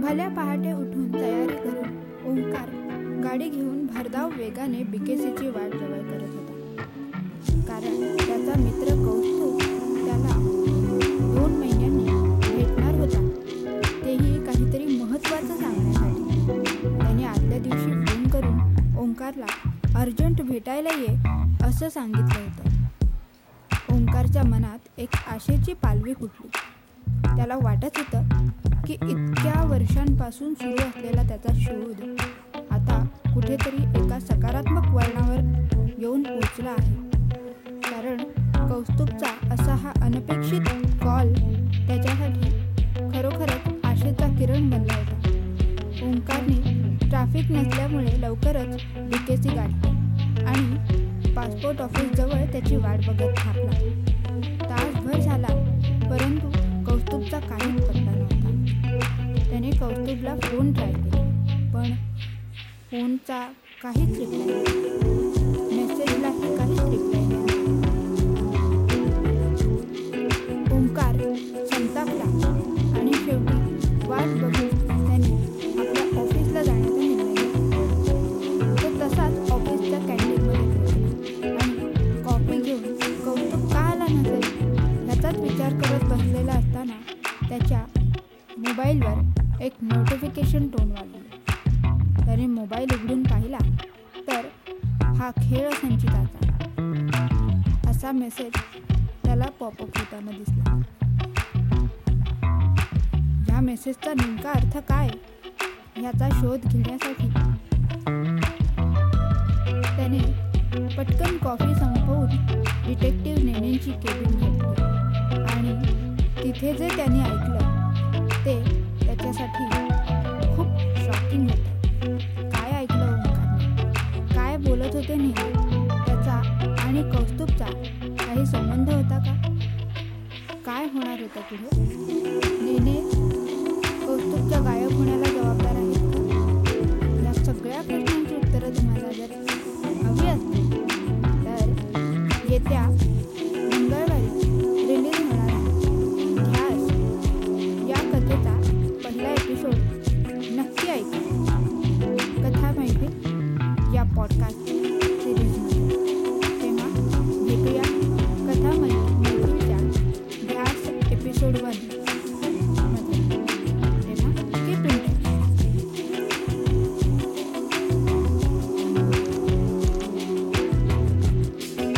भल्या पहाटे उठून तयारी करून ओंकार गाडी घेऊन भरधाव वेगाने बिकेसीची वाट जवळ करत होता. कारण त्याचा मित्र कौस्तुभ त्याला दोन महिन्यांनी भेटणार होता. तेही काहीतरी महत्त्वाचं सांगण्यासाठी. त्याने आदल्या दिवशी फोन करून ओंकारला अर्जंट भेटायला ये असं सांगितलं होतं. ओंकारच्या मनात एक आशेची पालवी फुटली. त्याला वाटत होतं की इतक्या वर्षांपासून सुरू असलेला त्याचा शोध आता कुठेतरी एका सकारात्मक वळणावर येऊन पोचला आहे. कारण कौस्तुभचा असा हा अनपेक्षित कॉल त्याच्यासाठी खरोखरच आशेचा किरण बनला होता. ओंकारने ट्रॅफिक नसल्यामुळे लवकरच डीकेसी गाठली आणि पासपोर्ट ऑफिसजवळ त्याची वाट बघत थांबला. तासभर झाला परंतु कौस्तुभचा काही त्याने कौस्तुभला फोन ट्राय केला. पण फोनचा काहीच रिप्लाय नाही. मेसेजलाही काहीच रिप्लाय नाही. ओंकार संतापला आणि शेवटी वाट बघून त्याने आपल्या ऑफिसला जाण्याचा निर्णय घेतला. तो तसाच ऑफिसच्या कॅन्टीनमध्ये गेला. आणि कॉफी घेऊन कौतुक का आला नसेल ह्याचाच विचार करत बसलेला असताना त्याच्या मोबाईलवर एक नोटिफिकेशन टोन वाजली. त्याने मोबाईल उघडून पाहिला. तर हा खेळ संचिताचा. असा मेसेज त्याला पॉपअप होताना दिसला. या मेसेजचा नेमका अर्थ काय? याचा शोध घेण्यासाठी. त्याने पटकन कॉफी संपवून डिटेक्टिव्ह नेनेंची केबिन घेतली. आणि तिथे जे त्याने ऐकलं ते त्याच्यासाठी खूप शॉकिंग होतं. काय ऐकलं ओंकारने? काय बोलत होते नेहमी? त्याचा आणि कौस्तुभचा काही संबंध होता का? काय होणार होतं पुढे? नेने कौस्तुभच्या गायब होण्याला जबाबदार आहेत या सगळ्या प्रश्नांची उत्तरं तुम्हाला जर हवी असतील तर येत्या Solo Valle.